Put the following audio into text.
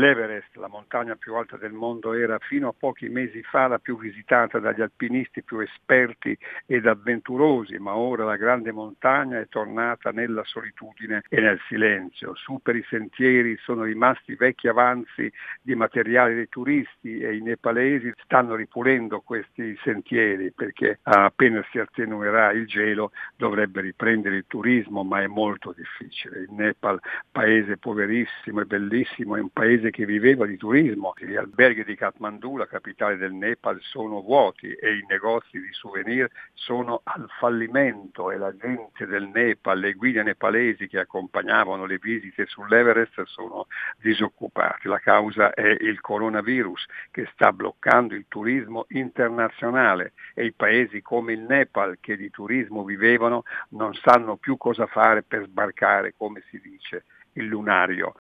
L'Everest, la montagna più alta del mondo, era fino a pochi mesi fa la più visitata dagli alpinisti più esperti ed avventurosi, ma ora la grande montagna è tornata nella solitudine e nel silenzio. Su per i sentieri sono rimasti vecchi avanzi di materiali dei turisti e i nepalesi stanno ripulendo questi sentieri perché appena si attenuerà il gelo dovrebbe riprendere il turismo, ma è molto difficile. Il Nepal, paese poverissimo e bellissimo, è un paese che viveva di turismo. Gli alberghi di Kathmandu, la capitale del Nepal, sono vuoti e i negozi di souvenir sono al fallimento e la gente del Nepal, le guide nepalesi che accompagnavano le visite sull'Everest sono disoccupati. La causa è il coronavirus che sta bloccando il turismo internazionale e i paesi come il Nepal che di turismo vivevano non sanno più cosa fare per sbarcare, come si dice, il lunario.